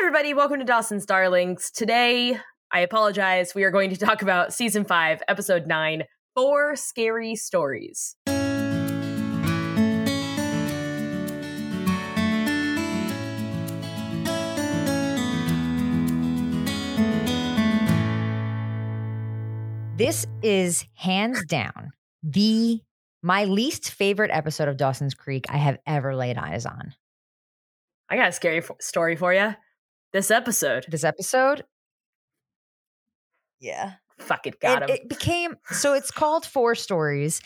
everybody, welcome to Dawson's Darlings. Today, I apologize, we are going to talk about season 5, episode 9, Four Scary Stories. This is hands down the my least favorite episode of Dawson's Creek I have ever laid eyes on. I got a scary f- story for you. This episode. This episode, yeah, Fucking got it, him. it became so it's called Four Stories,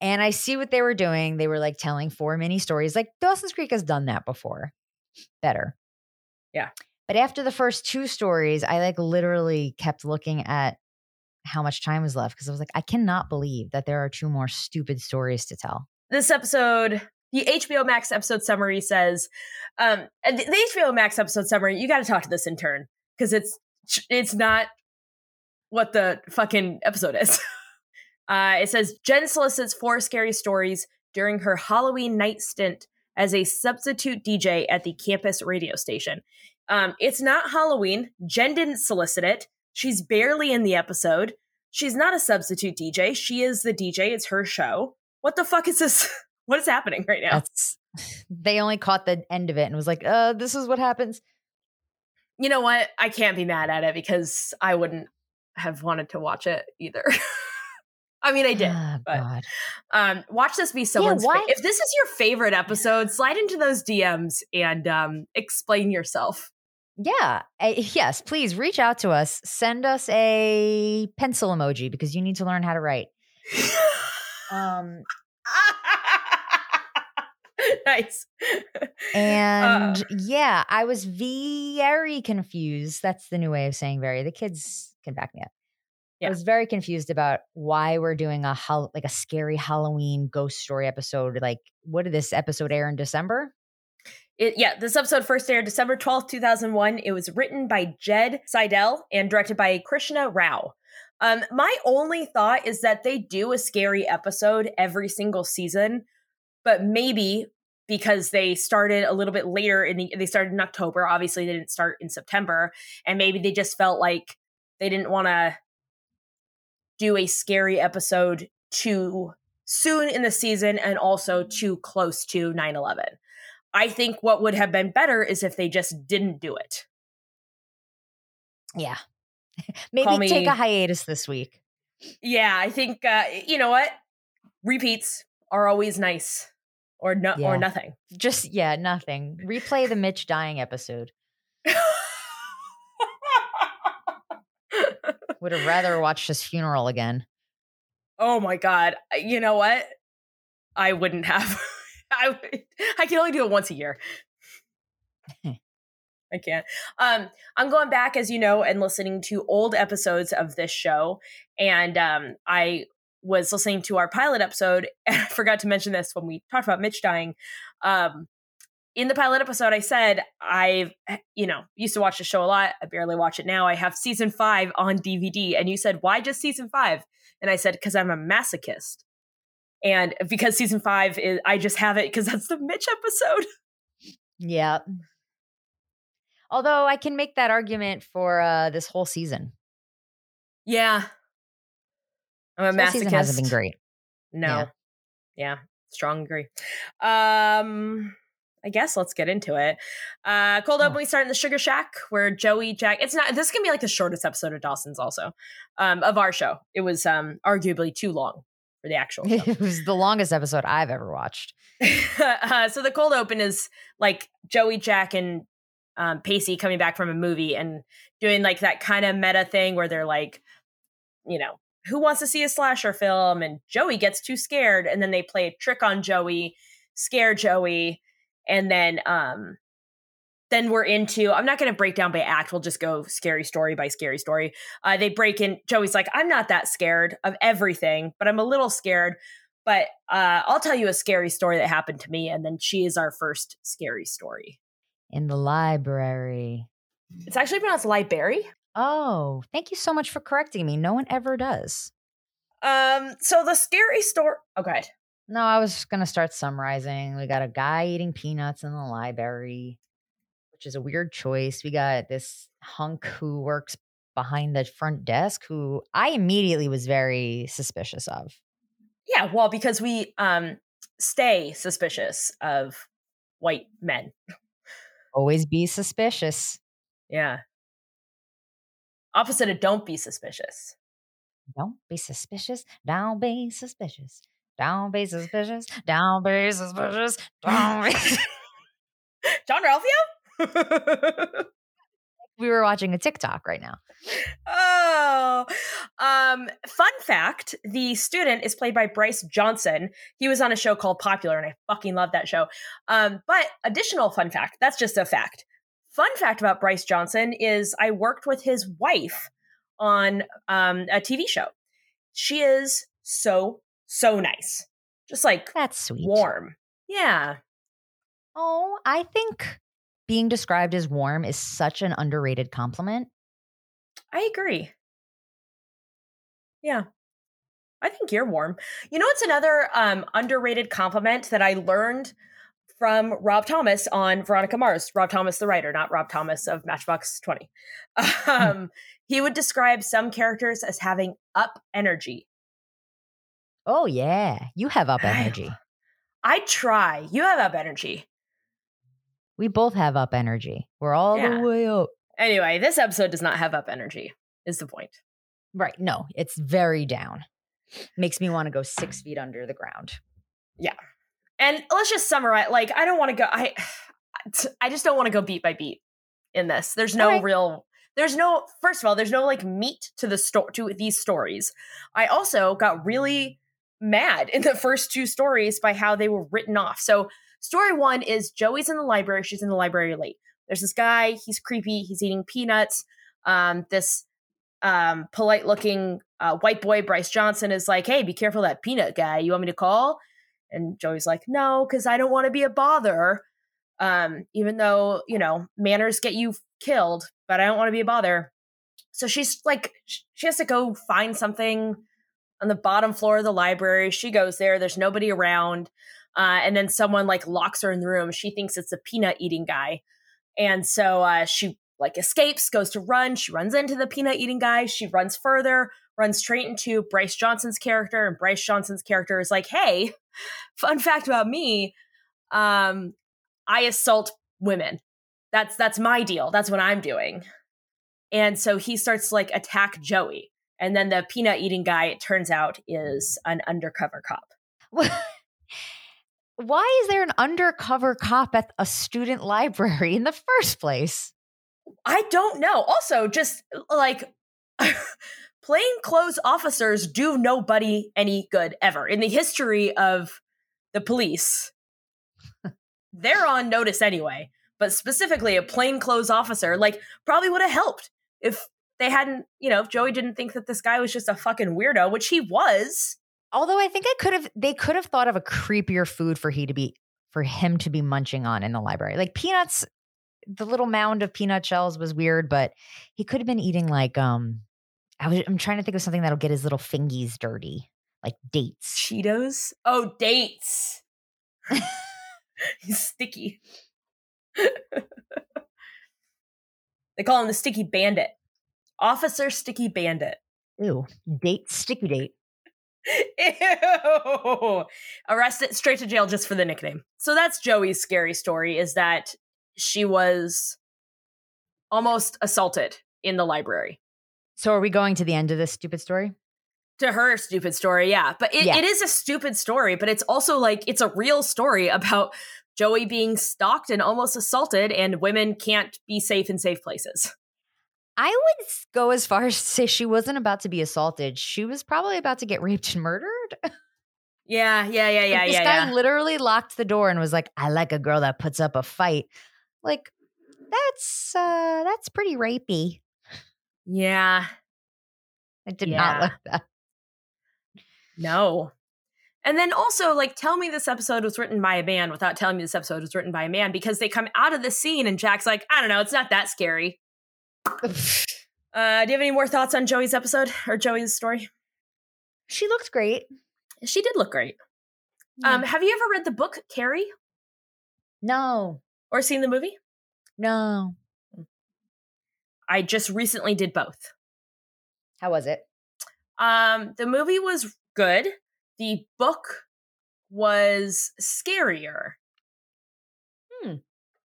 and I see what they were doing. They were like telling four mini stories. Like Dawson's Creek has done that before, better. Yeah. But after the first two stories, I like literally kept looking at how much time was left because I was like, I cannot believe that there are two more stupid stories to tell. this episode, the HBO Max episode summary says, um, the, the HBO Max episode summary, you got to talk to this intern because it's it's not what the fucking episode is. uh, it says Jen solicits four scary stories during her Halloween night stint as a substitute DJ at the campus radio station. Um, it's not Halloween. Jen didn't solicit it. She's barely in the episode. She's not a substitute DJ. She is the DJ. It's her show. What the fuck is this? What is happening right now? That's they only caught the end of it and was like, uh, this is what happens. you know what? I can't be mad at it because I wouldn't have wanted to watch it either. I mean, I did, Ah, but God. um, watch this be someone's. fa- if this is your favorite episode, slide into those DMs and um, explain yourself. Yeah. uh, yes, please reach out to us. Send us a pencil emoji because you need to learn how to write. Um, nice. and Uh, yeah, I was very confused. That's the new way of saying very. The kids can back me up. Yeah. I was very confused about why we're doing a hol- like a scary Halloween ghost story episode. Like, what did this episode air in December? It, yeah, this episode first aired December 12th, 2001. It was written by Jed Seidel and directed by Krishna Rao. Um, my only thought is that they do a scary episode every single season, but maybe because they started a little bit later in the they started in October, obviously they didn't start in September, and maybe they just felt like they didn't want to do a scary episode too soon in the season and also too close to 9/11. I think what would have been better is if they just didn't do it. Yeah. Maybe Call take a hiatus this week. Yeah, I think uh, you know what? Repeats are always nice, or no, Yeah. or nothing. Just yeah, nothing. Replay the Mitch dying episode. Would have rather watched his funeral again. oh my god! You know what? I wouldn't have. I would, I can only do it once a year. I can't. Um, I'm going back, as you know, and listening to old episodes of this show, and um, I was listening to our pilot episode, and I forgot to mention this when we talked about Mitch dying. Um, in the pilot episode, I said I've, you know, used to watch the show a lot. I barely watch it now. I have season five on DVD, and you said, "Why just season five? And I said, "Because I'm a masochist." And because season five is, I just have it because that's the Mitch episode. Yeah. Although I can make that argument for uh this whole season. Yeah. I'm a whole masochist. hasn't been great. No. Yeah. Yeah. Strong agree. Um I guess let's get into it. Uh cold Oh. open we start in the Sugar Shack where Joey Jack it's not this can be like the shortest episode of Dawson's also. Um of our show. It was um arguably too long for the actual show. it was the longest episode I've ever watched. uh, so the cold open is like Joey, Jack, and um, Pacey coming back from a movie and doing like that kind of meta thing where they're like, you know, who wants to see a slasher film? And Joey gets too scared, and then they play a trick on Joey, scare Joey, and then um, then we're into. I'm not going to break down by act. We'll just go scary story by scary story. Uh, they break in. Joey's like, I'm not that scared of everything, but I'm a little scared. But uh, I'll tell you a scary story that happened to me, and then she is our first scary story. In the library. It's actually pronounced library. Oh, thank you so much for correcting me. No one ever does. Um, so the scary story. Oh, go ahead. No, I was going to start summarizing. We got a guy eating peanuts in the library. which is a weird choice. We got this hunk who works behind the front desk who I immediately was very suspicious of. Yeah, well, because we um stay suspicious of white men. Always be suspicious. Yeah. Opposite of don't be suspicious. Don't be suspicious. Don't be suspicious. Don't be suspicious. Don't be suspicious. Don't be. Jean-Ralphio? we were watching a TikTok right now. Oh, um, fun fact: the student is played by Bryce Johnson. He was on a show called Popular, and I fucking love that show. Um, but additional fun fact: that's just a fact. Fun fact about Bryce Johnson is I worked with his wife on um, a TV show. She is so so nice, just like that's sweet, warm. Yeah. Oh, I think being described as warm is such an underrated compliment. I agree. Yeah. I think you're warm. You know what's another um, underrated compliment that I learned from Rob Thomas on Veronica Mars. Rob Thomas, the writer, not Rob Thomas of Matchbox 20. Hmm. Um, he would describe some characters as having up energy. Oh, yeah. You have up energy. I try. You have up energy. We both have up energy. We're all yeah. the way up. Anyway, this episode does not have up energy, is the point. Right. No, it's very down. Makes me want to go six feet under the ground. Yeah. And let's just summarize. Like, I don't want to go. I, I just don't want to go beat by beat in this. There's no right. real. There's no. First of all, there's no like meat to the story to these stories. I also got really mad in the first two stories by how they were written off. So Story one is Joey's in the library. She's in the library late. There's this guy. He's creepy. He's eating peanuts. Um, this um, polite looking uh, white boy, Bryce Johnson, is like, hey, be careful that peanut guy. You want me to call? And Joey's like, no, because I don't want to be a bother. Um, even though, you know, manners get you killed, but I don't want to be a bother. So she's like, she has to go find something on the bottom floor of the library. She goes there. There's nobody around. Uh, and then someone like locks her in the room. She thinks it's a peanut eating guy. And so uh, she like escapes, goes to run. She runs into the peanut eating guy. She runs further, runs straight into Bryce Johnson's character. And Bryce Johnson's character is like, hey, fun fact about me. Um, I assault women. That's that's my deal. That's what I'm doing. And so he starts to like attack Joey. And then the peanut eating guy, it turns out, is an undercover cop. why is there an undercover cop at a student library in the first place? I don't know. Also, just like plain clothes officers do nobody any good ever in the history of the police. they're on notice anyway, but specifically a plain clothes officer, like, probably would have helped if they hadn't, you know, if Joey didn't think that this guy was just a fucking weirdo, which he was. Although I think I could have they could have thought of a creepier food for he to be for him to be munching on in the library. Like peanuts, the little mound of peanut shells was weird, but he could have been eating like um I was I'm trying to think of something that'll get his little fingies dirty. Like dates. Cheetos? Oh, dates. He's sticky. they call him the sticky bandit. Officer Sticky Bandit. Ew. Date sticky date. Ew. Arrested straight to jail just for the nickname. So that's Joey's scary story is that she was almost assaulted in the library. So are we going to the end of this stupid story? To her stupid story, yeah. But it, yeah. it is a stupid story, but it's also like it's a real story about Joey being stalked and almost assaulted, and women can't be safe in safe places. I would go as far as to say she wasn't about to be assaulted. She was probably about to get raped and murdered. Yeah, yeah, yeah, yeah, like this yeah. guy yeah. literally locked the door and was like, "I like a girl that puts up a fight." Like that's uh that's pretty rapey. Yeah. I did yeah. not like that. No. And then also, like, tell me this episode was written by a man without telling me this episode was written by a man because they come out of the scene and Jack's like, I don't know, it's not that scary. uh, do you have any more thoughts on Joey's episode or Joey's story? She looked great. She did look great. Yeah. Um, have you ever read the book Carrie? No. Or seen the movie? No. I just recently did both. How was it? Um, the movie was good. The book was scarier. Hmm.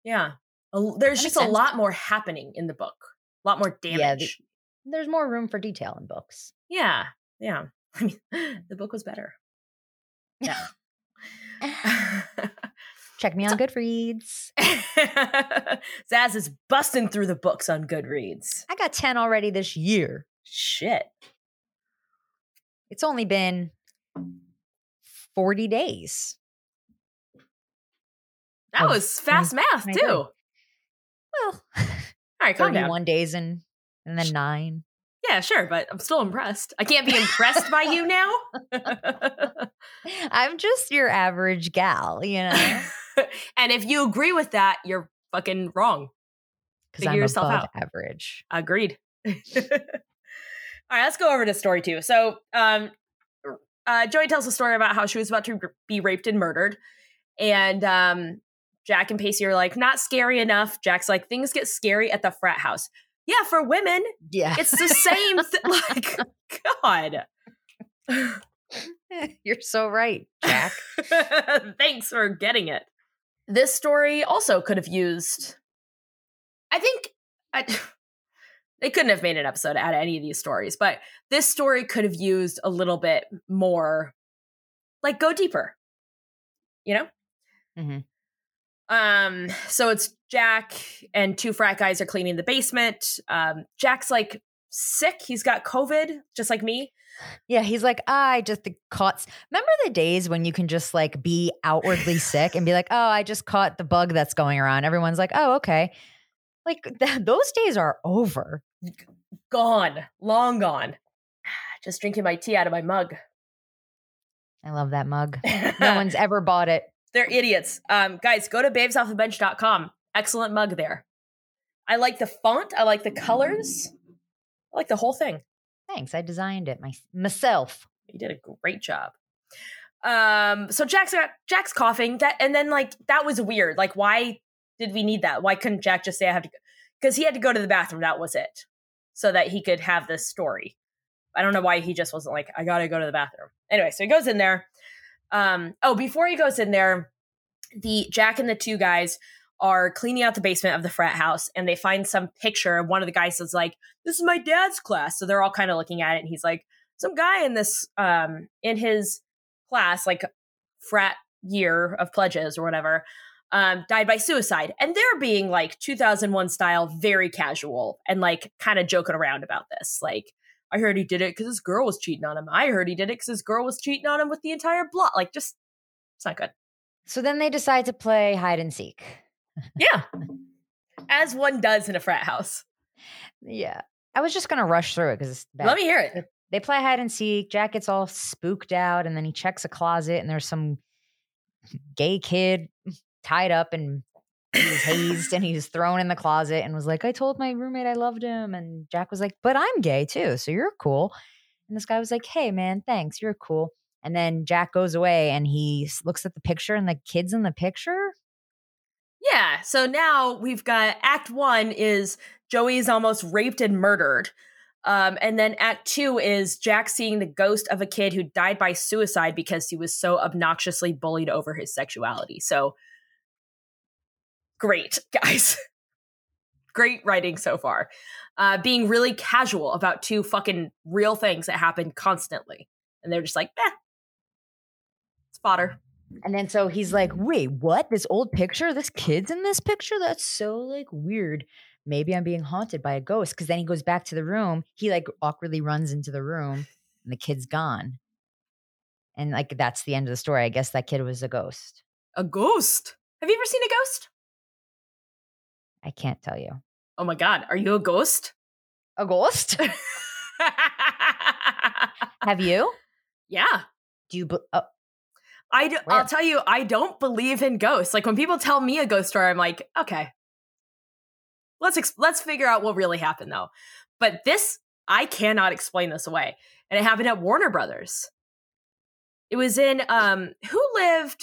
Yeah. There's That just a lot more happening in the book. A lot more Yeah, damage. the- There's more room for detail in books. Yeah. Yeah. I mean, the book was better. Yeah. Check me on Goodreads. Zaz is busting through the books on Goodreads. I got 10 already this year. Shit. It's only been 40 days. That was fast math, too. Well, all right, calm down. 31 days and and then 9. Yeah, sure, but I'm still impressed. I can't be impressed by you now. I'm just your average gal, you know, and if you agree with that, you're fucking wrong. because Figure I'm yourself out. average. Agreed. All right, let's go over to story two. So, um, uh, Joey tells a story about how she was about to be raped and murdered, and um, Jack and Pacey are like, "Not scary enough." Jack's like, "Things get scary at the frat house." Yeah, for women, Yeah. it's the same. Th- like, God. You're so right, Jack. Thanks for getting it. This story also could have used. I think I, they couldn't have made an episode out of any of these stories, but this story could have used a little bit more, like go deeper. You know. Mm-hmm. Um. So it's Jack and two frat guys are cleaning the basement. Um. Jack's like sick. He's got COVID, just like me. Yeah, he's like, I just caught. s-" Remember the days when you can just like be outwardly sick and be like, oh, I just caught the bug that's going around. Everyone's like, oh, okay. Like th- those days are over. Gone, long gone. Just drinking my tea out of my mug. I love that mug. No one's ever bought it. They're idiots. Um, guys, go to babesoffthebench.com. Excellent mug there. I like the font. I like the colors. I like the whole thing. Thanks. I designed it my, myself. You did a great job. Um, so Jack's got Jack's coughing. That and then like that was weird. Like, why did we need that? Why couldn't Jack just say I have to go? Because he had to go to the bathroom. That was it. So that he could have this story. I don't know why he just wasn't like, I gotta go to the bathroom. Anyway, so he goes in there. Um, oh, before he goes in there, the Jack and the two guys are cleaning out the basement of the frat house and they find some picture. And one of the guys is like, This is my dad's class. So they're all kind of looking at it, and he's like, Some guy in this um in his class, like frat year of pledges or whatever, um, died by suicide. And they're being like 2001 style, very casual and like kind of joking around about this. Like, I heard he did it because his girl was cheating on him. I heard he did it because his girl was cheating on him with the entire block. Like, just, it's not good. So then they decide to play hide and seek. Yeah. As one does in a frat house. Yeah. I was just going to rush through it because Let me hear it. they play hide and seek. Jack gets all spooked out, and then he checks a closet, and there's some gay kid tied up, and he was hazed, and he's thrown in the closet, and was like, "I told my roommate I loved him," and Jack was like, "But I'm gay too, so you're cool." And this guy was like, "Hey, man, thanks, you're cool." And then Jack goes away, and he looks at the picture, and the kid's in the picture. Yeah. So now we've got Act One is Joey's almost raped and murdered. Um, and then Act Two is Jack seeing the ghost of a kid who died by suicide because he was so obnoxiously bullied over his sexuality. So great, guys. great writing so far. Uh, being really casual about two fucking real things that happen constantly. And they're just like, eh, it's fodder. And then so he's like, wait, what? This old picture? This kid's in this picture? That's so like weird. Maybe I'm being haunted by a ghost. Cause then he goes back to the room. He like awkwardly runs into the room and the kid's gone. And like that's the end of the story. I guess that kid was a ghost. A ghost. Have you ever seen a ghost? I can't tell you. Oh my god, are you a ghost? A ghost? Have you? yeah. Do you? be- Oh, uh, I do, Where? I'll tell you, I don't believe in ghosts. Like when people tell me a ghost story, I'm like, okay, let's ex- let's figure out what really happened though. But this, I cannot explain this away, and it happened at Warner Brothers. It was in um, who lived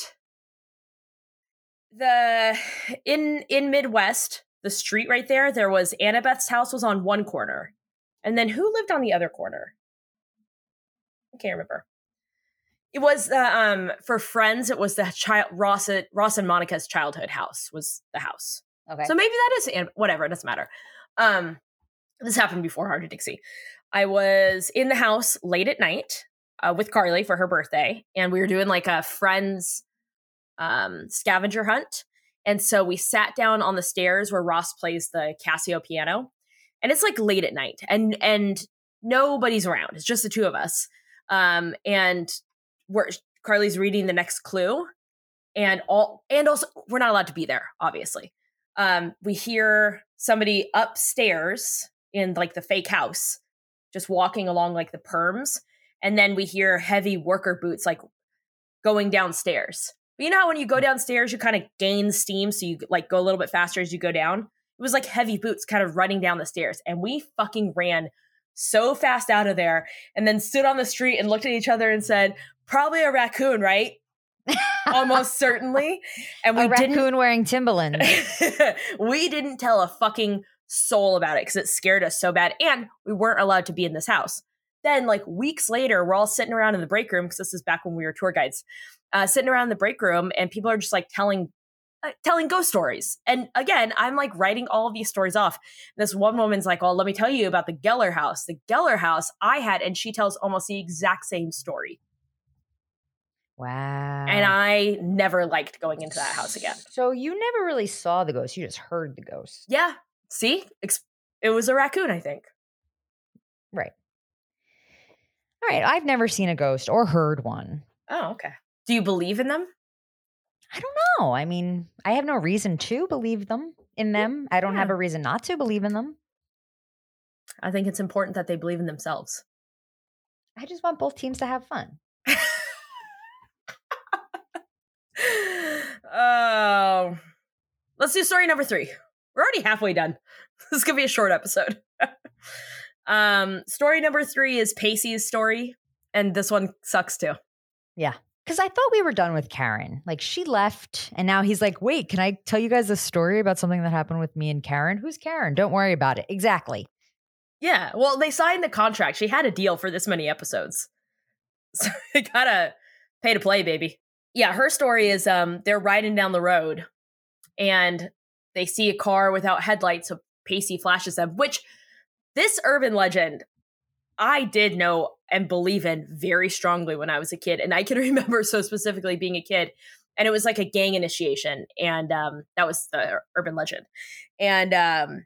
the in in Midwest the street right there, there was Annabeth's house was on one corner. And then who lived on the other corner? I can't remember. It was the um for friends. It was the child Ross Ross and Monica's childhood house was the house. Okay. So maybe that is whatever. It doesn't matter. Um, this happened before Hart of Dixie. I was in the house late at night uh, with Carly for her birthday, and we were doing like a friends um, scavenger hunt. And so we sat down on the stairs where Ross plays the Casio piano, and it's like late at night, and and nobody's around. It's just the two of us. Um, and we're Carly's reading the next clue, and all and also we're not allowed to be there, obviously. Um, we hear somebody upstairs in like the fake house, just walking along like the perms, and then we hear heavy worker boots like going downstairs. But you know how when you go downstairs, you kind of gain steam, so you like go a little bit faster as you go down. It was like heavy boots kind of running down the stairs, and we fucking ran so fast out of there, and then stood on the street and looked at each other and said, "Probably a raccoon, right?" Almost certainly. And we a raccoon didn't wearing Timberland. we didn't tell a fucking soul about it because it scared us so bad, and we weren't allowed to be in this house. Then, like weeks later, we're all sitting around in the break room because this is back when we were tour guides, uh, sitting around in the break room, and people are just like telling uh, telling ghost stories. And again, I'm like writing all of these stories off. This one woman's like, "Well, let me tell you about the Geller house. The Geller house I had," and she tells almost the exact same story. Wow. And I never liked going into that house again. So you never really saw the ghost. You just heard the ghost. Yeah. See, it was a raccoon. I think. Right. All right. I've never seen a ghost or heard one. Oh, okay. Do you believe in them? I don't know. I mean, I have no reason to believe them in them. I don't Yeah. have a reason not to believe in them. I think it's important that they believe in themselves. I just want both teams to have fun. Oh, let's do story number three. We're already halfway done. This is gonna be a short episode. um, story number three is Pacey's story, and this one sucks too. Yeah. Because I thought we were done with Karen. Like she left, and now he's like, wait, can I tell you guys a story about something that happened with me and Karen? Who's Karen? Don't worry about it. Exactly. Yeah, well, they signed the contract. She had a deal for this many episodes, so they gotta pay to play, baby. Yeah, her story is um they're riding down the road, and they see a car without headlights. So Pacey flashes them, which this urban legend I did know and believe in very strongly when I was a kid, and I can remember so specifically being a kid, and it was like a gang initiation, and um that was the urban legend, and um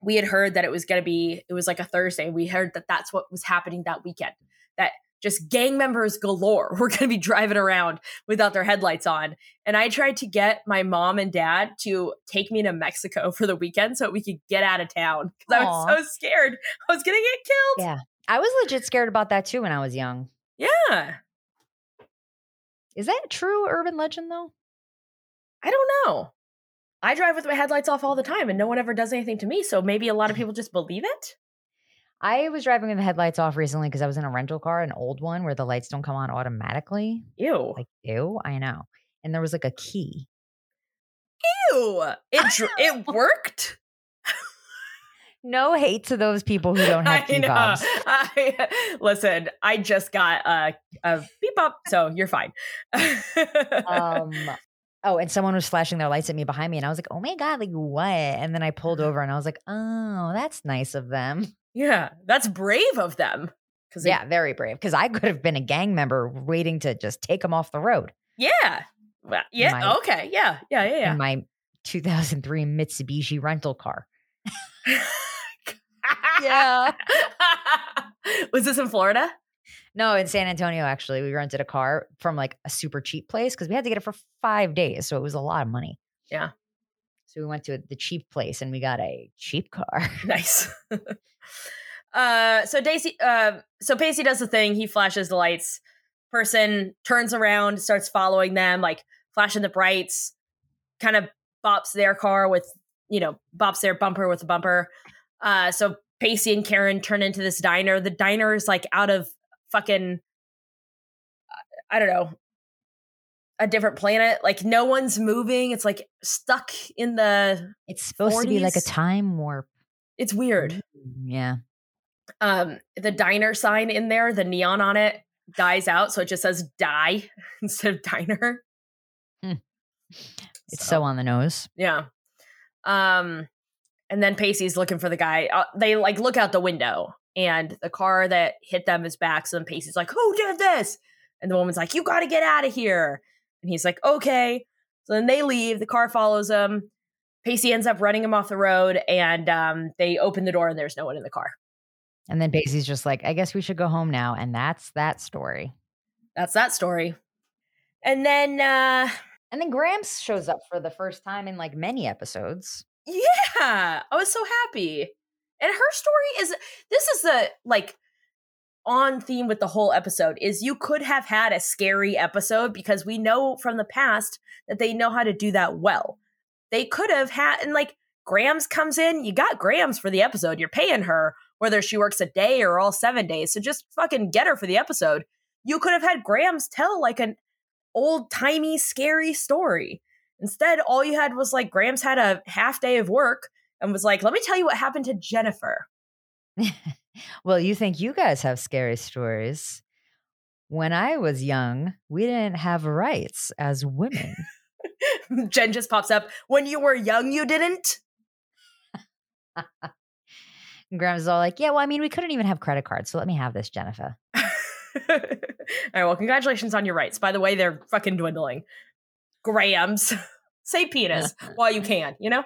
we had heard that it was going to be it was like a thursday we heard that that's what was happening that weekend that just gang members galore were going to be driving around without their headlights on. And i tried to get my mom and dad to take me to mexico for the weekend so we could get out of town. Because i was so scared. I was going to get killed. Yeah. I was legit scared about that too when I was young. yeah. Is that a true urban legend though? i don't know. I drive with my headlights off all the time and no one ever does anything to me so maybe a lot of people just believe it I was driving with the headlights off recently because I was in a rental car, an old one where the lights don't come on automatically. ew Like, ew, I know. And there was like a key. ew it dr- it worked No hate to those people who don't have key fobs. I, listen, I just got a, a beep up, so you're fine. Um, oh, and someone was flashing their lights at me behind me, and I was like, "Oh my god, like what?" And then I pulled over, and I was like, "Oh, that's nice of them." Yeah, that's brave of them. Because Yeah, very brave. Because I could have been a gang member waiting to just take them off the road yeah, well, yeah. My- okay, yeah, yeah, yeah, in my 2003 Mitsubishi rental car. yeah. Yeah. Was this in Florida? No, in San Antonio, actually, we rented a car from like a super cheap place because we had to get it for five days, so it was a lot of money. Yeah. So we went to the cheap place and we got a cheap car. Nice. uh, so Daisy, uh, so Pacey does the thing. He flashes the lights. Person turns around, starts following them, like flashing the brights. Kind of bops their car with, you know, bops their bumper with a bumper. Uh, so Pacey and Karen turn into this diner. The diner is like out of fucking, I don't know, a different planet. Like no one's moving. It's like stuck in the. It's supposed to be like a time warp. It's weird. Mm, Yeah. Um, the diner sign in there, the neon on it dies out, so it just says "die" instead of diner. It's so on the nose. Yeah. Um, and then Pacey's looking for the guy. Uh, they like look out the window, and the car that hit them is back. So then Pacey's like, "Who did this?" And the woman's like, "You got to get out of here." And he's like, "Okay." So then they leave. The car follows them. Pacey ends up running him off the road, and um, they open the door, and there's no one in the car. And then Pacey's just like, I guess we should go home now. And that's that story. That's that story. And then, uh, And then Grams shows up for the first time in like many episodes. yeah, I was so happy. And her story is this is the like on theme with the whole episode is you could have had a scary episode because we know from the past that they know how to do that well. They could have had and like Grams comes in, you got Grams for the episode. You're paying her whether she works a day or all 7 days. So just fucking get her for the episode. You could have had Grams tell like an old-timey scary story. Instead, all you had was like Grams had a half day of work and was like, let me tell you what happened to Jennifer. well, you think you guys have scary stories. When I was young, we didn't have rights as women. Jen just pops up. When you were young, you didn't? And Grams all like, Yeah, well, I mean, we couldn't even have credit cards. So let me have this, Jennifer. All right, well, congratulations on your rights. By the way, they're fucking dwindling. Grams. Say penis while you can, you know?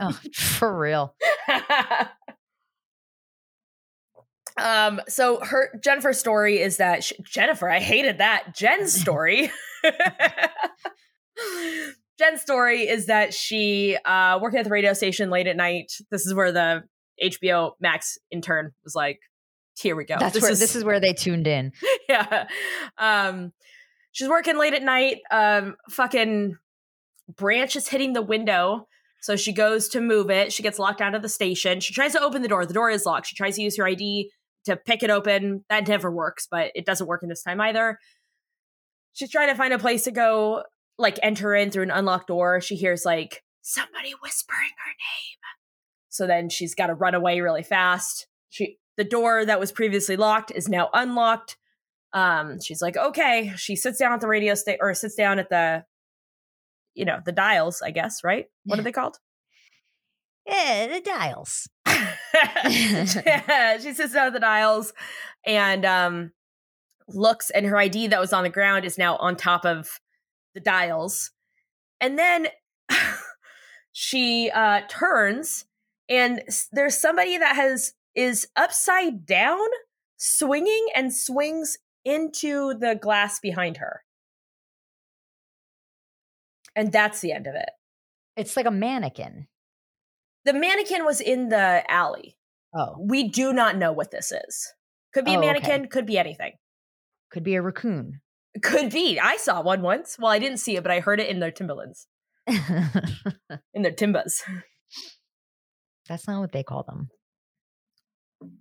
Oh, for real. Um so her jennifer's story is that sh jennifer i hated that. Jen's story. Jen's story is that she uh working at the radio station late at night. This is where the hbo max intern was like here we go. That's where this is where they tuned in. yeah. Um she's working late at night. Um fucking branch is hitting the window. So she goes to move it. She gets locked out of the station. She tries to open the door. The door is locked. She tries to use her id to pick it open. That never works but it doesn't work in this time either. She's trying to find a place to go like enter in through an unlocked door. She hears like somebody whispering her name. So then she's got to run away really fast. She the door that was previously locked is now unlocked. Um she's like okay. She sits down at the radio station or sits down at the you know the dials i guess right? What are they called Yeah, the dials. yeah, she sits down at the dials and um looks and her id that was on the ground is now on top of the dials and then she uh turns and there's somebody that has is upside down swinging and swings into the glass behind her and that's the end of it It's like a mannequin. The mannequin was in the alley. Oh, we do not know what this is. Could be Oh, a okay. mannequin could be anything. Could be a raccoon. could be. I saw one once. Well i didn't see it but i heard it in their timberlands. In their timbas. That's not what they call them.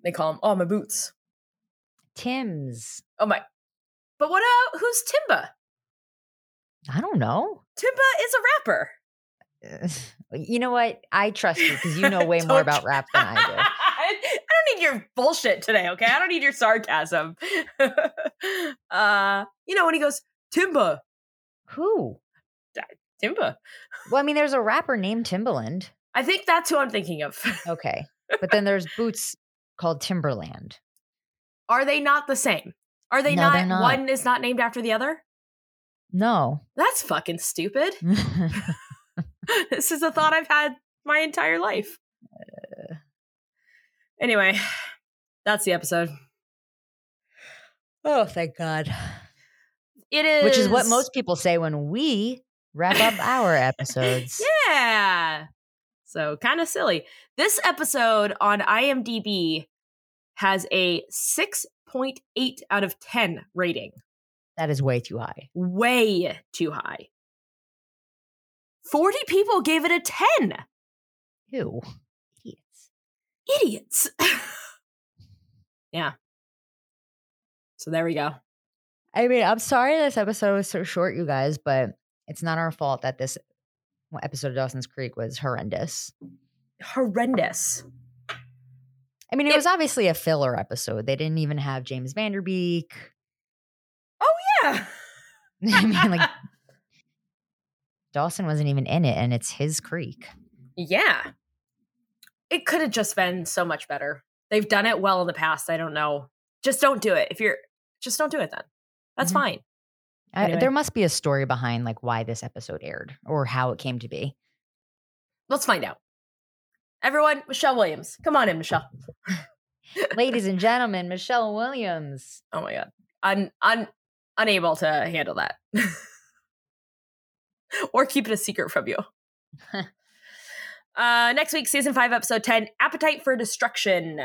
they call them oh my boots. Tim's. oh my but what uh who's timba? I don't know. timba is a rapper You know what? I trust you because you know way more about rap than I do. I don't need your bullshit today, okay? I don't need your sarcasm. uh, you know when he goes Timba, Who? Timba. Well, I mean, there's a rapper named Timbaland. I think that's who I'm thinking of. Okay. But then there's boots called Timberland. Are they not the same? Are they No, not, not. One is not named after the other. No. That's fucking stupid. this is a thought I've had my entire life. Uh. Anyway, that's the episode. oh, thank God. It is, Which is what most people say when we wrap up our episodes. Yeah. So kind of silly. This episode on IMDb has a 6.8 out of 10 rating. That is way too high. Way too high. 40 people gave it a 10. Ew. Idiots. Idiots. yeah. So there we go. I mean, I'm sorry this episode was so short, you guys, but it's not our fault that this episode of Dawson's Creek was horrendous. Horrendous. I mean, it, It- was obviously a filler episode. They didn't even have James Van Der Beek. Oh yeah. I mean, like Dawson wasn't even in it, and it's his creek. Yeah. It could have just been so much better. They've done it well in the past. I don't know. Just don't do it. If you're just don't do it then. That's Mhm. fine. I- there must be a story behind like why this episode aired or how it came to be. Let's find out. Everyone, Michelle Williams. Come on in, Michelle. Ladies and gentlemen, Michelle Williams. Oh my god. I'm unable to handle that. or keep it a secret from you. uh next week, season five, episode 10, Appetite for Destruction.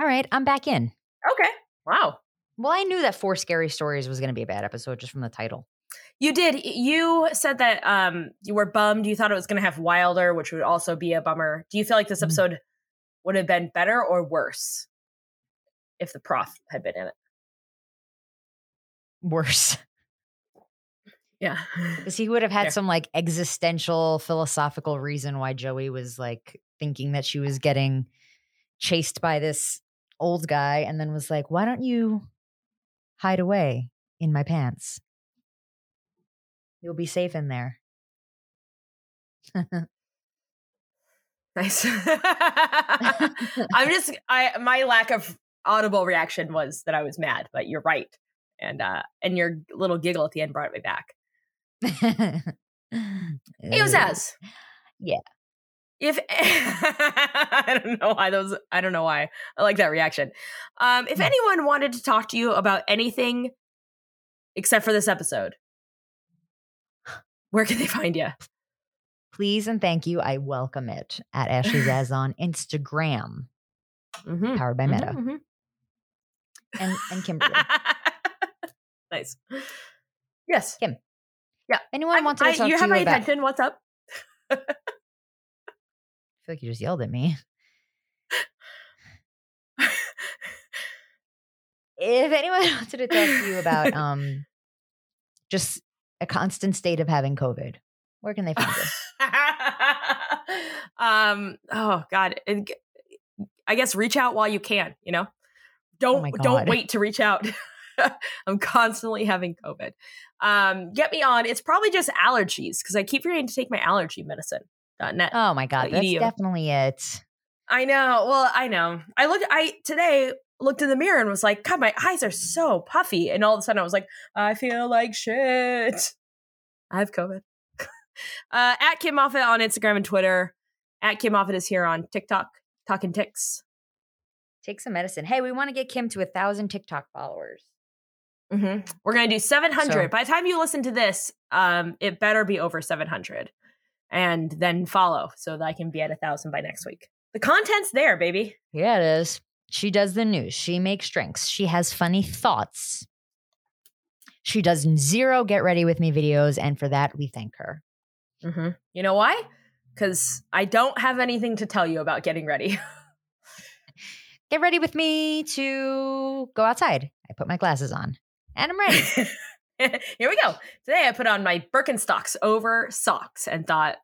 All right, I'm back in. Okay. Wow. Well, I knew that Four Scary Stories was going to be a bad episode just from the title. You did. You said that um you were bummed. You thought it was going to have Wilder, which would also be a bummer. Do you feel like this Mhm. episode would have been better or worse if the prof had been in it? Worse. Yeah. Because he would have had Fair. some like existential philosophical reason why Joey was like thinking that she was getting chased by this old guy and then was like, why don't you hide away in my pants? You'll be safe in there. Nice. I'm just I my lack of audible reaction was that I was mad, but you're right. And uh and your little giggle at the end brought me back. It was as. Yeah. If I don't know why those I don't know why I like that reaction. Um if Hmm. anyone wanted to talk to you about anything except for this episode, where can they find you? Please and thank you. I welcome it at Ashley Zaz on Instagram, Mm-hmm. powered by Meta, and, and Kimberly. nice. Yes. If anyone I'm- wants to I- talk you to have you my about, attention. What's up? I feel like you just yelled at me. if anyone wanted to talk to you about um just a constant state of having COVID, where can they find you? um. Oh God. I guess reach out while you can. You know, don't Oh don't wait to reach out. I'm constantly having COVID. Um, get me on. It's probably just allergies because I keep forgetting to take my allergy medicine. Net. Oh my god, that's EDU. definitely it. I know. Well, I know. I looked. I today looked in the mirror and was like, God, my eyes are so puffy. And all of a sudden, I was like, I feel like shit. I have COVID. uh, at Kim Moffat on Instagram and Twitter. At Kim Moffat is here on TikTok, talking ticks. Take some medicine. Hey, we want to get Kim to a thousand TikTok followers. Hmm We're gonna do 700. So- By the time you listen to this, um, it better be over 700, and then follow so that I can be at a thousand by next week. The content's there, baby. Yeah, it is. She does the news. She makes drinks. She has funny thoughts. She does zero get ready with me videos, and for that we thank her. Mm-hmm. You know why? Because I don't have anything to tell you about getting ready. Get ready with me to go outside. I put my glasses on, and I'm ready. Here we go. Today I put on my Birkenstocks over socks and thought,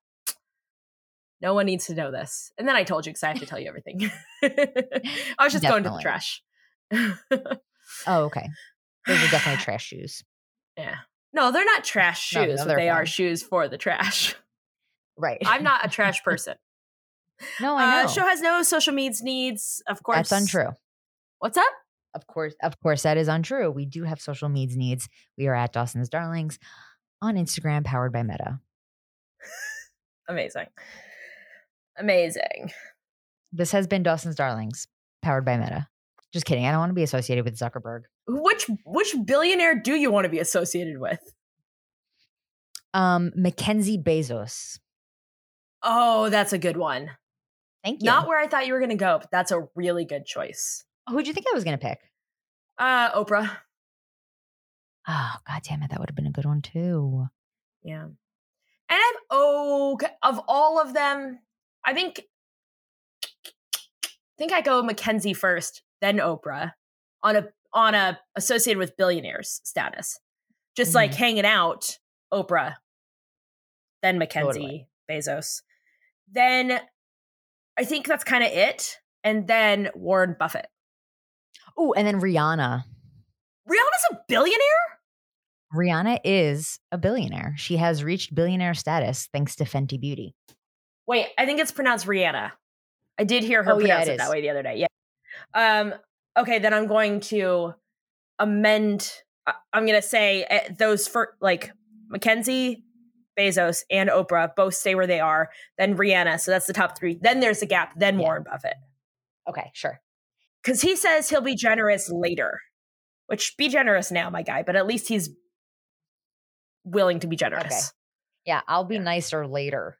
no one needs to know this. And then I told you because I have to tell you everything. I was just going to the trash. oh, okay. Those are definitely trash shoes. yeah. No, they're not trash shoes, no, but they're are shoes for the trash. Right. I'm not a trash person. no, I know. Uh, show has no social medias needs, of course. That's untrue. What's up? Of course, of course, that is untrue. We do have social needs needs. We are at Dawson's Darlings on Instagram, powered by Meta. Amazing. Amazing. This has been Dawson's Darlings, powered by Meta. Just kidding. I don't want to be associated with Zuckerberg. Which which billionaire do you want to be associated with? Um, Mackenzie Bezos. Oh, that's a good one. Thank you. Not where I thought you were going to go, but that's a really good choice. Who'd you think I was going to pick? Uh, Oprah. Oh, god damn it. That would have been a good one too. Yeah. And I'm okay. Of all of them, I think I think I go Mackenzie first, then Oprah on a on a associated with billionaires status. Just like Mhm. hanging out, Oprah, then Mackenzie, Totally. Bezos. Then I think that's kind of it. And then Warren Buffett. Oh, and then Rihanna. Rihanna's a billionaire? Rihanna is a billionaire. She has reached billionaire status thanks to Fenty Beauty. Wait, I think it's pronounced Rihanna. I did hear her Oh, yeah, pronounce it it, that way the other day. Yeah. Um. Okay, then I'm going to amend. I- I'm going to say uh, those for like Mackenzie, Bezos, and Oprah both stay where they are. Then Rihanna, so that's the top three. Then there's a gap. Then Yeah. Warren Buffett, Okay, sure. Because he says he'll be generous later. Which be generous now, my guy. But at least he's willing to be generous. Yeah, I'll be Yeah. nicer later.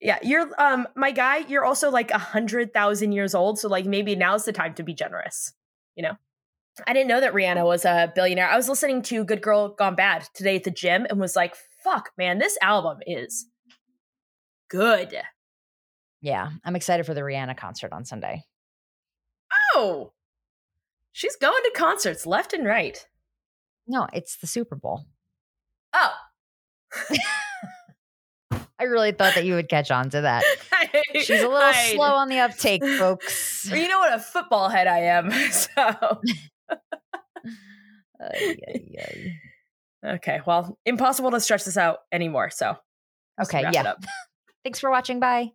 Yeah, you're um my guy, you're also like a hundred thousand years old, so like maybe now's the time to be generous. You know? I didn't know that Rihanna was a billionaire. I was listening to Good Girl Gone Bad today at the gym and was like, fuck, man, this album is good. Yeah, I'm excited for the Rihanna concert on Sunday. Oh. She's going to concerts left and right. No, it's the Super Bowl. Oh. I really thought that you would catch on to that. She's a little I- slow on the uptake, folks. You know what a football head I am. So Ay, ay, ay. Okay, well, impossible to stretch this out anymore. So Okay, yeah. Thanks for watching. Bye.